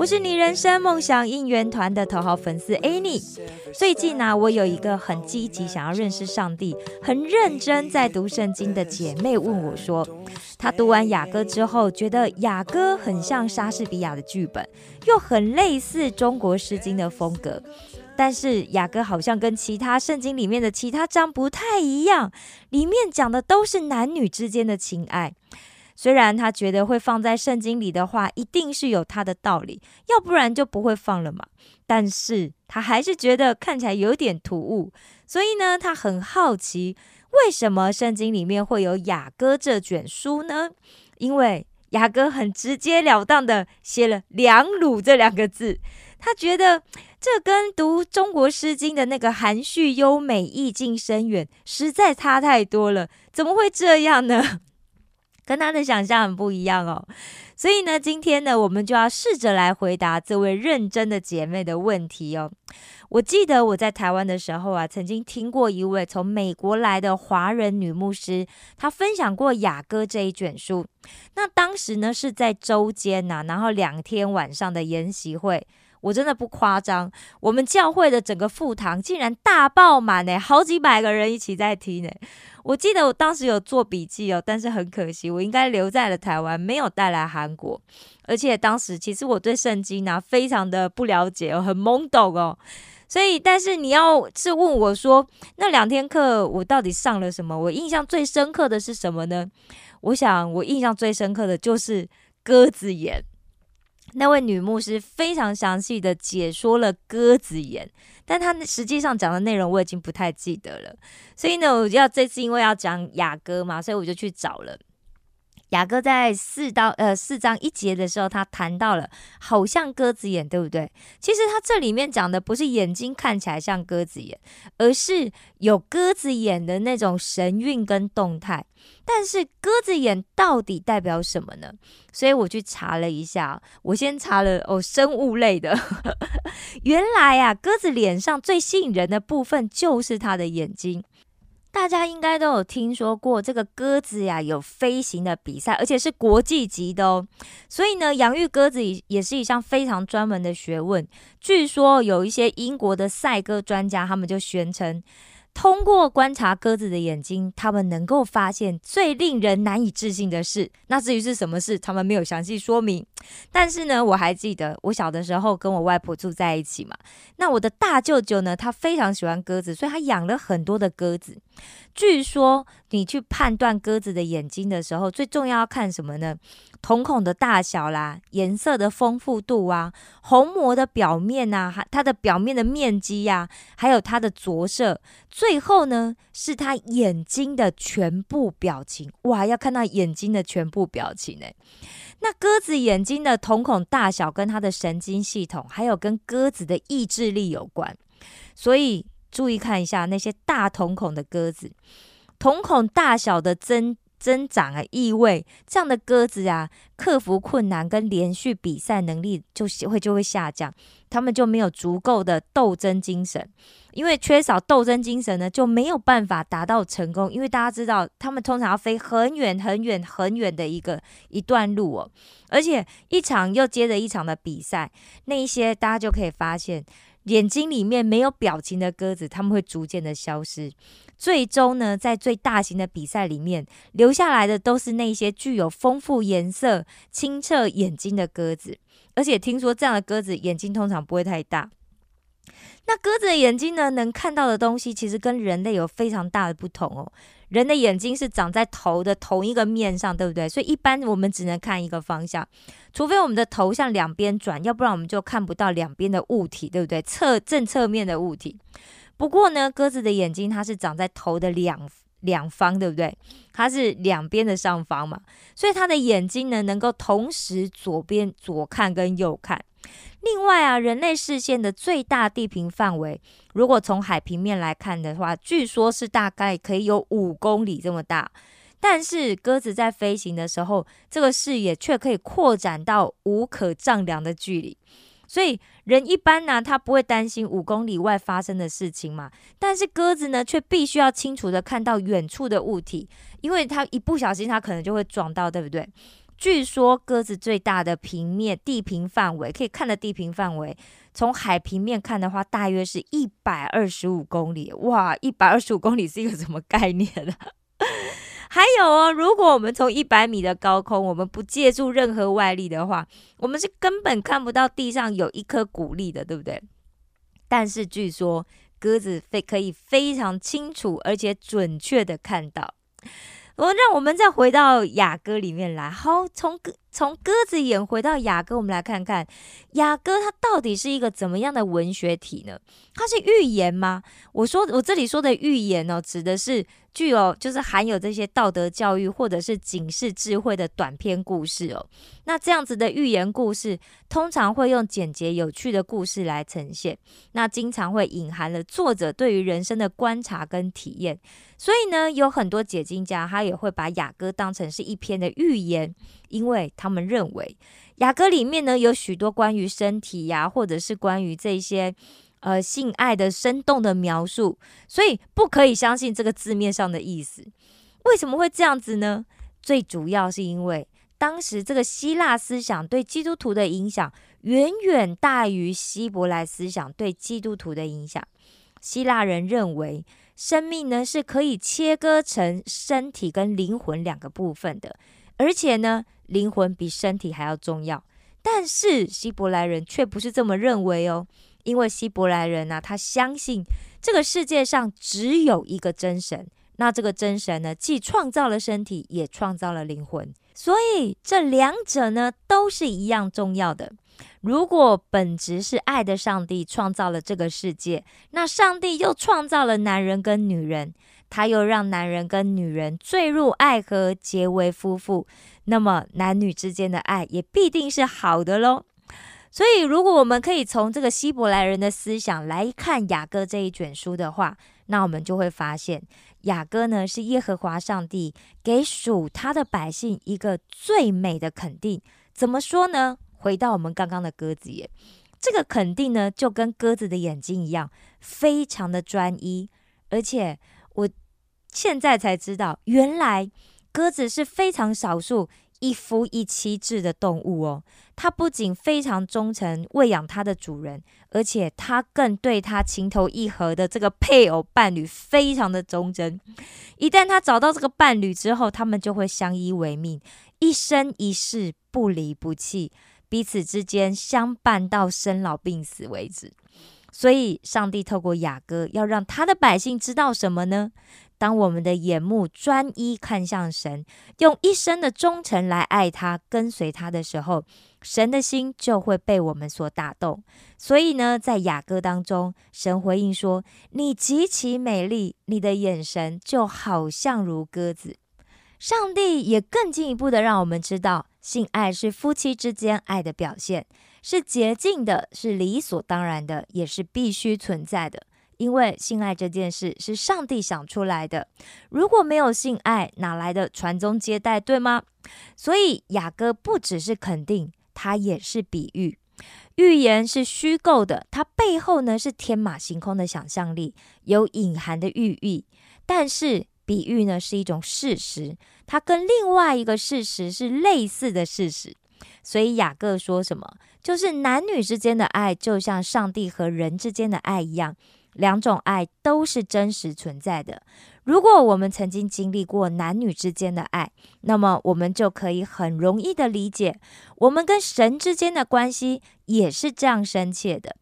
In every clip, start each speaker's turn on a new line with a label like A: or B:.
A: 我是你人生梦想应援团的头号粉丝 Annie。最近呢、我有一个很积极想要认识上帝、很认真在读圣经的姐妹问我说，她读完雅歌之后，觉得雅歌很像莎士比亚的剧本，又很类似中国诗经的风格。但是雅歌好像跟其他圣经里面的其他章不太一样，里面讲的都是男女之间的情爱。虽然他觉得会放在圣经里的话，一定是有他的道理，要不然就不会放了嘛。但是他还是觉得看起来有点突兀，所以呢，他很好奇为什么圣经里面会有雅歌这卷书呢？因为雅歌很直截了当的写了“两乳”这两个字，他觉得这跟读中国诗经的那个含蓄优美、意境深远，实在差太多了。怎么会这样呢？跟他的想象很不一样哦。所以呢，今天呢，我们就要试着来回答这位认真的姐妹的问题哦。我记得我在台湾的时候啊，曾经听过一位从美国来的华人女牧师，她分享过《雅歌》这一卷书。那当时呢是在周间呐、然后两天晚上的研习会。我真的不夸张，我们教会的整个副堂竟然大爆满呢，好几百个人一起在听呢。我记得我当时有做笔记哦，但是很可惜，我应该留在了台湾，没有带来韩国。而且当时其实我对圣经呢、非常的不了解哦，很懵懂哦。所以，但是你要是问我说那两天课我到底上了什么，我印象最深刻的是什么呢？我想我印象最深刻的就是鸽子眼。那位女牧师非常详细的解说了鸽子眼，但他实际上讲的内容我已经不太记得了。所以呢，我要这次因为要讲雅歌嘛，所以我就去找了。雅哥在四到呃四章一节的时候，他谈到了好像鸽子眼，对不对？其实他这里面讲的不是眼睛看起来像鸽子眼，而是有鸽子眼的那种神韵跟动态。但是鸽子眼到底代表什么呢？所以我去查了一下，我先查了哦生物类的，原来啊鸽子脸上最吸引人的部分就是它的眼睛。大家应该都有听说过这个鸽子呀，有飞行的比赛，而且是国际级的哦。所以呢，养育鸽子也是一项非常专门的学问。据说有一些英国的赛鸽专家，他们就宣称，通过观察鸽子的眼睛，他们能够发现最令人难以置信的事。那至于是什么事，他们没有详细说明。但是呢，我还记得我小的时候跟我外婆住在一起嘛。那我的大舅舅呢，他非常喜欢鸽子，所以他养了很多的鸽子。据说你去判断鸽子的眼睛的时候，最重要要看什么呢？瞳孔的大小啦，颜色的丰富度啊，虹膜的表面啊，它的表面的面积呀、还有它的着色。最后呢，是它眼睛的全部表情。哇，要看到眼睛的全部表情诶。那鸽子眼睛的瞳孔大小跟它的神经系统，还有跟鸽子的意志力有关。所以注意看一下那些大瞳孔的鸽子，瞳孔大小的增增长啊，意味这样的鸽子啊，克服困难跟连续比赛能力就会就会下降，他们就没有足够的斗争精神，因为缺少斗争精神呢，就没有办法达到成功。因为大家知道，他们通常要飞很远很远很远的一个一段路哦，而且一场又接着一场的比赛，那一些大家就可以发现。眼睛里面没有表情的鸽子，它们会逐渐的消失。最终呢，在最大型的比赛里面，留下来的都是那些具有丰富颜色、清澈眼睛的鸽子。而且听说这样的鸽子眼睛通常不会太大。那鸽子的眼睛呢，能看到的东西其实跟人类有非常大的不同哦。人的眼睛是长在头的同一个面上，对不对？所以一般我们只能看一个方向，除非我们的头向两边转，要不然我们就看不到两边的物体，对不对？侧正侧面的物体。不过呢，鸽子的眼睛它是长在头的两两方，对不对？它是两边的上方嘛，所以它的眼睛呢能够同时左边左看跟右看。另外啊，人类视线的最大地平范围，如果从海平面来看的话，据说是大概可以有五公里这么大。但是鸽子在飞行的时候，这个视野却可以扩展到无可丈量的距离。所以人一般呢，他不会担心五公里外发生的事情嘛。但是鸽子呢，却必须要清楚的看到远处的物体，因为它一不小心，它可能就会撞到，对不对？据说鸽子最大的平面地平范围，可以看的地平范围，从海平面看的话，大约是一百二十五公里。哇，一百二十五公里是一个什么概念呢？还有哦，如果我们从一百米的高空，我们不借助任何外力的话，我们是根本看不到地上有一颗谷粒的，对不对？但是据说鸽子非可以非常清楚而且准确的看到。我让我们再回到雅歌里面来，好，从鸽从鸽子眼回到雅歌，我们来看看雅歌它到底是一个怎么样的文学体呢？它是寓言吗？我说我这里说的寓言哦，指的是。具有就是含有这些道德教育或者是警示智慧的短篇故事哦。那这样子的寓言故事，通常会用简洁有趣的故事来呈现。那经常会隐含了作者对于人生的观察跟体验。所以呢，有很多解经家他也会把雅歌当成是一篇的寓言，因为他们认为雅歌里面呢有许多关于身体呀，或者是关于这些。呃，性爱的生动的描述，所以不可以相信这个字面上的意思。为什么会这样子呢？最主要是因为当时这个希腊思想对基督徒的影响远远大于希伯来思想对基督徒的影响。希腊人认为生命呢是可以切割成身体跟灵魂两个部分的，而且呢，灵魂比身体还要重要。但是希伯来人却不是这么认为哦。因为希伯来人呢，他相信这个世界上只有一个真神。那这个真神呢，既创造了身体，也创造了灵魂，所以这两者呢，都是一样重要的。如果本质是爱的上帝创造了这个世界，那上帝又创造了男人跟女人，他又让男人跟女人坠入爱河，结为夫妇，那么男女之间的爱也必定是好的喽。所以，如果我们可以从这个希伯来人的思想来看雅歌这一卷书的话，那我们就会发现，雅歌呢是耶和华上帝给属他的百姓一个最美的肯定。怎么说呢？回到我们刚刚的鸽子眼，这个肯定呢，就跟鸽子的眼睛一样，非常的专一。而且，我现在才知道，原来鸽子是非常少数。一夫一妻制的动物哦，它不仅非常忠诚喂养它的主人，而且它更对它情投意合的这个配偶伴侣非常的忠贞。一旦它找到这个伴侣之后，他们就会相依为命，一生一世不离不弃，彼此之间相伴到生老病死为止。所以，上帝透过雅歌要让他的百姓知道什么呢？当我们的眼目专一看向神，用一生的忠诚来爱他、跟随他的时候，神的心就会被我们所打动。所以呢，在雅歌当中，神回应说：“你极其美丽，你的眼神就好像如鸽子。”上帝也更进一步的让我们知道，性爱是夫妻之间爱的表现，是洁净的，是理所当然的，也是必须存在的。因为性爱这件事是上帝想出来的，如果没有性爱，哪来的传宗接代，对吗？所以雅各不只是肯定，他也是比喻。预言是虚构的，它背后呢是天马行空的想象力，有隐含的寓意。但是比喻呢是一种事实，它跟另外一个事实是类似的事实。所以雅各说什么，就是男女之间的爱，就像上帝和人之间的爱一样。两种爱都是真实存在的。如果我们曾经经历过男女之间的爱，那么我们就可以很容易的理解，我们跟神之间的关系也是这样深切的。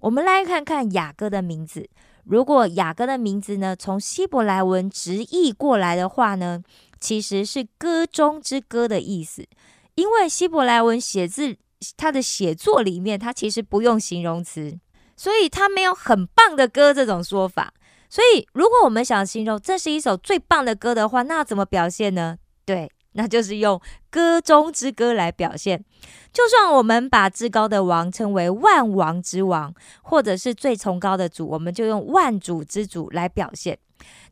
A: 我们来看看雅各的名字。如果雅各的名字呢，从希伯来文直译过来的话呢，其实是歌中之歌的意思。因为希伯来文写字，它的写作里面，它其实不用形容词。所以它没有很棒的歌这种说法。所以如果我们想形容这是一首最棒的歌的话，那怎么表现呢？对，那就是用歌中之歌来表现。就算我们把至高的王称为万王之王，或者是最崇高的主，我们就用万主之主来表现。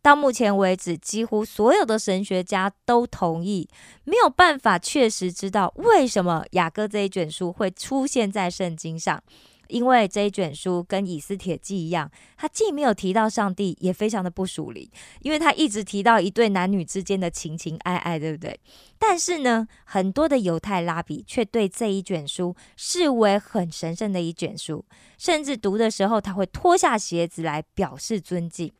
A: 到目前为止，几乎所有的神学家都同意，没有办法确实知道为什么雅歌这一卷书会出现在圣经上。因为这一卷书跟以斯帖记一样，它既没有提到上帝，也非常的不属灵，因为它一直提到一对男女之间的情情爱爱，对不对？但是呢，很多的犹太拉比却对这一卷书视为很神圣的一卷书，甚至读的时候他会脱下鞋子来表示尊敬。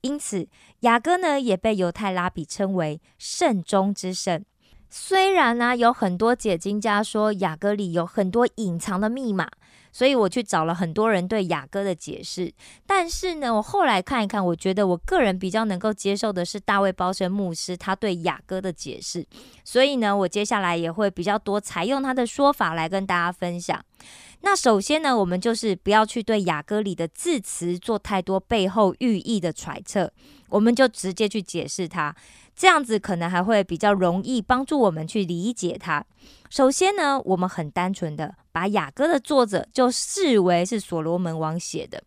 A: 因此，雅各呢也被犹太拉比称为圣中之圣。虽然呢有很多解经家说雅各里有很多隐藏的密码。所以我去找了很多人对雅歌的解释，但是呢，我后来看一看，我觉得我个人比较能够接受的是大卫包生牧师他对雅歌的解释。所以呢，我接下来也会比较多采用他的说法来跟大家分享。那首先呢，我们就是不要去对雅歌里的字词做太多背后寓意的揣测，我们就直接去解释它。这样子可能还会比较容易帮助我们去理解它。首先呢，我们很单纯的把雅歌的作者就视为是所罗门王写的，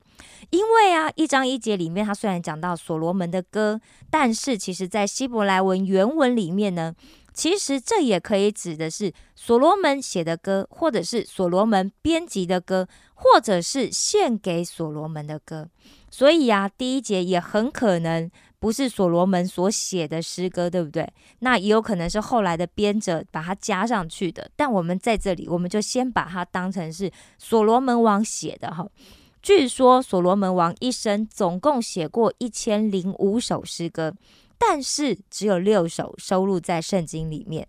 A: 因为啊，一章一节里面他虽然讲到所罗门的歌，但是其实在希伯来文原文里面呢，其实这也可以指的是所罗门写的歌，或者是所罗门编辑的歌，或者是献给所罗门的歌。所以呀，第一节也很可能。不是所罗门所写的诗歌，对不对？那也有可能是后来的编者把它加上去的。但我们在这里，我们就先把它当成是所罗门王写的哈。据说所罗门王一生总共写过一千零五首诗歌，但是只有六首收录在圣经里面。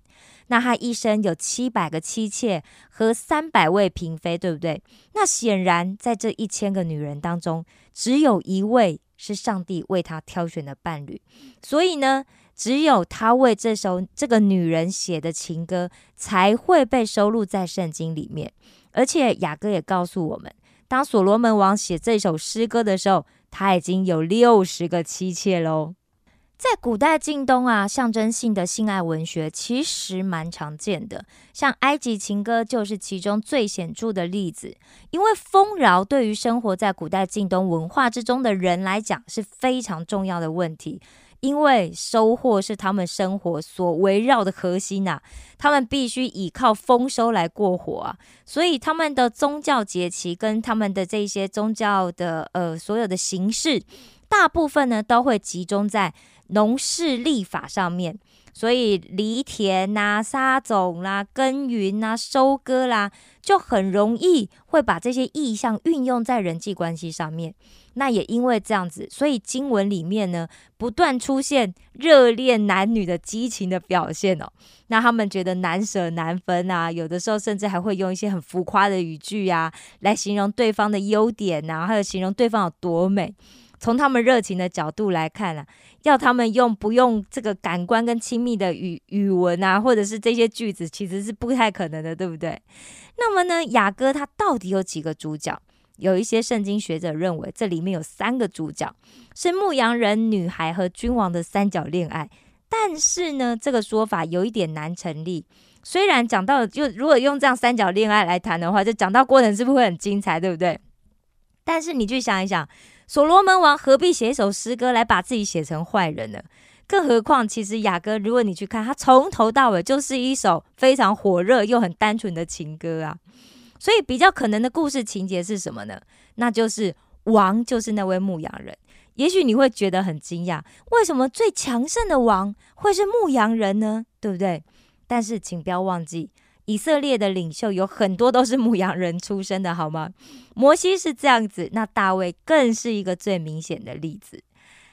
A: 那他一生有七百个妻妾和三百位嫔妃，对不对？那显然在这一千个女人当中，只有一位。是上帝为他挑选的伴侣，所以呢，只有他为这首这个女人写的情歌才会被收录在圣经里面。而且雅各也告诉我们，当所罗门王写这首诗歌的时候，他已经有六十个妻妾喽。在古代近东啊，象征性的性爱文学其实蛮常见的，像埃及情歌就是其中最显著的例子。因为丰饶对于生活在古代近东文化之中的人来讲是非常重要的问题，因为收获是他们生活所围绕的核心呐，他们必须依靠丰收来过活啊，所以他们的宗教节期跟他们的这些宗教的呃所有的形式，大部分呢都会集中在。农事立法上面，所以犁田呐、撒种啦、耕耘呐、收割啦，就很容易会把这些意象运用在人际关系上面。那也因为这样子，所以经文里面呢，不断出现热恋男女的激情的表现哦。那他们觉得难舍难分啊，有的时候甚至还会用一些很浮夸的语句呀，来形容对方的优点呐，还有形容对方有多美。从他们热情的角度来看啊，要他们用不用这个感官跟亲密的语语文啊，或者是这些句子，其实是不太可能的，对不对？那么呢，雅歌它到底有几个主角？有一些圣经学者认为，这里面有三个主角，是牧羊人、女孩和君王的三角恋爱。但是呢，这个说法有一点难成立。虽然讲到，就如果用这样三角恋爱来谈的话，就讲到过程是不是会很精彩，对不对？但是你去想一想。所罗门王何必写一首诗歌来把自己写成坏人呢？更何况，其实雅歌，如果你去看，它从头到尾就是一首非常火热又很单纯的情歌啊。所以，比较可能的故事情节是什么呢？那就是王就是那位牧羊人。也许你会觉得很惊讶，为什么最强盛的王会是牧羊人呢？对不对？但是，请不要忘记。以色列的领袖有很多都是牧羊人出身的，好吗？摩西是这样子，那大卫更是一个最明显的例子。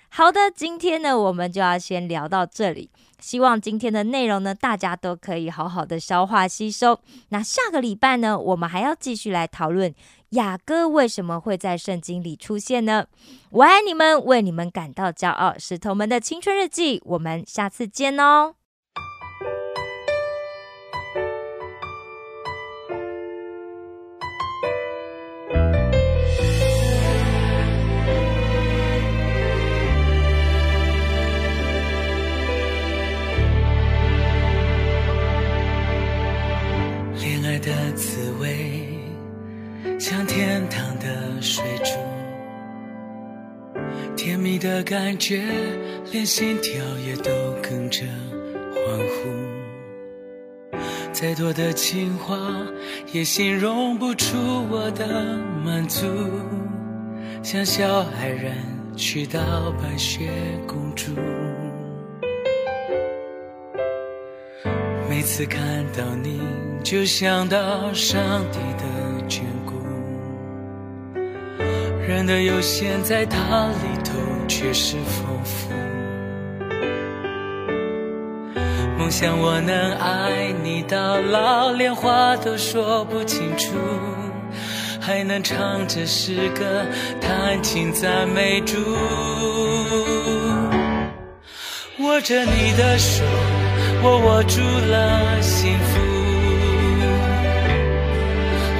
A: 好的，今天呢，我们就要先聊到这里。希望今天的内容呢，大家都可以好好的消化吸收。那下个礼拜呢，我们还要继续来讨论雅歌为什么会在圣经里出现呢？我爱你们，为你们感到骄傲，石头们的青春日记。我们下次见哦。
B: 像天堂的水珠甜蜜的感觉连心跳也都跟着欢呼再多的情话也形容不出我的满足像小矮人去到白雪公主每次看到你就想到上帝的眷顾人的有限，在它里头却是丰富。梦想我能爱你到老，连话都说不清楚，还能唱着诗歌，弹琴赞美主。握着你的手。我握住了幸福，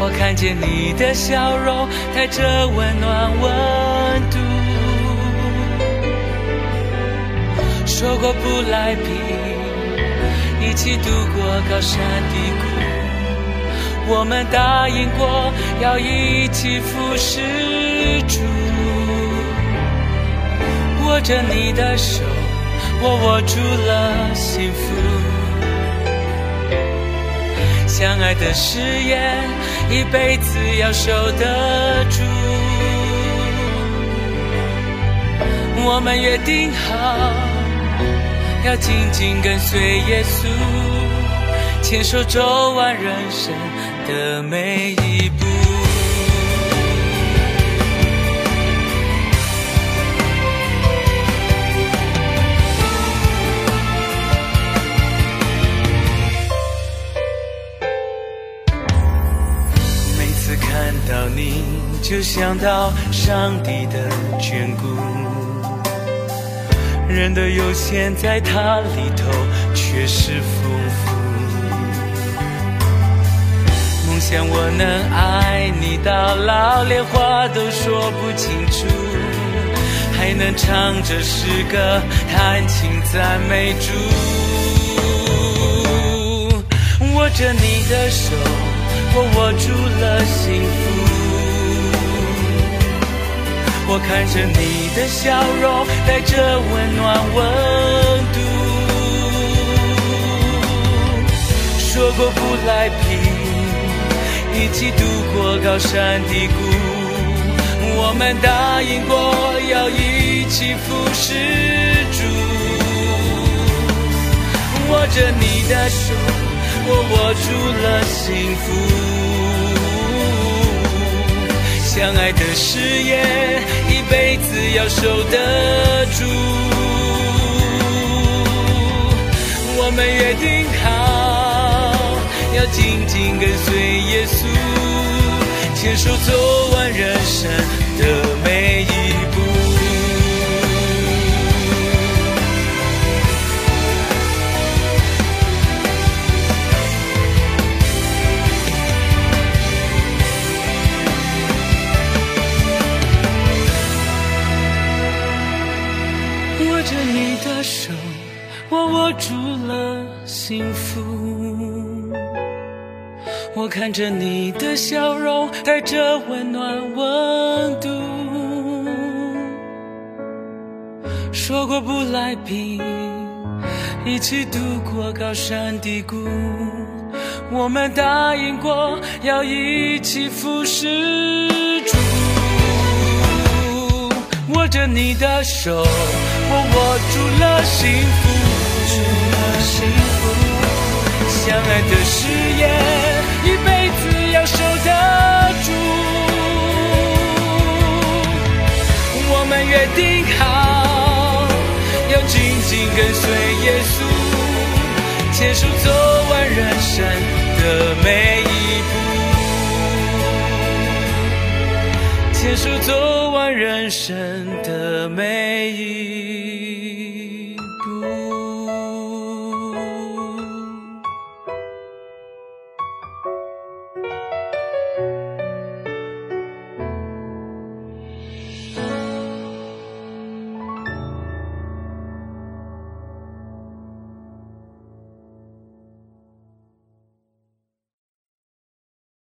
B: 我看见你的笑容，带着温暖温度。说过不来贫，一起度过高山低谷，我们答应过要一起服侍主。握着你的手。我握住了幸福，相爱的誓言，一辈子要守得住。我们约定好，要紧紧跟随耶稣，牵手走完人生的每一步。就想到上帝的眷顾，人的有限在他里头却是丰富。梦想我能爱你到老，连话都说不清楚，还能唱着诗歌，弹琴赞美主。握着你的手，我握住了幸福。我看着你的笑容，带着温暖温度。说过不来贫，一起度过高山低谷。我们答应过要一起服侍主。握着你的手，我握住了幸福。相爱的誓言。一辈子要守得住，我们约定好，要紧紧跟随耶稣，牵手走完人生的每一幸福，我看着你的笑容，带着温暖温度。说过不来贫，一起度过高山低谷。我们答应过要一起服侍主。握着你的手，我握住了幸福。幸福，相爱的誓言，一辈子要守得住。我们约定好，要紧紧跟随耶稣，牵手走完人生的每一步，牵手走完人生的每一。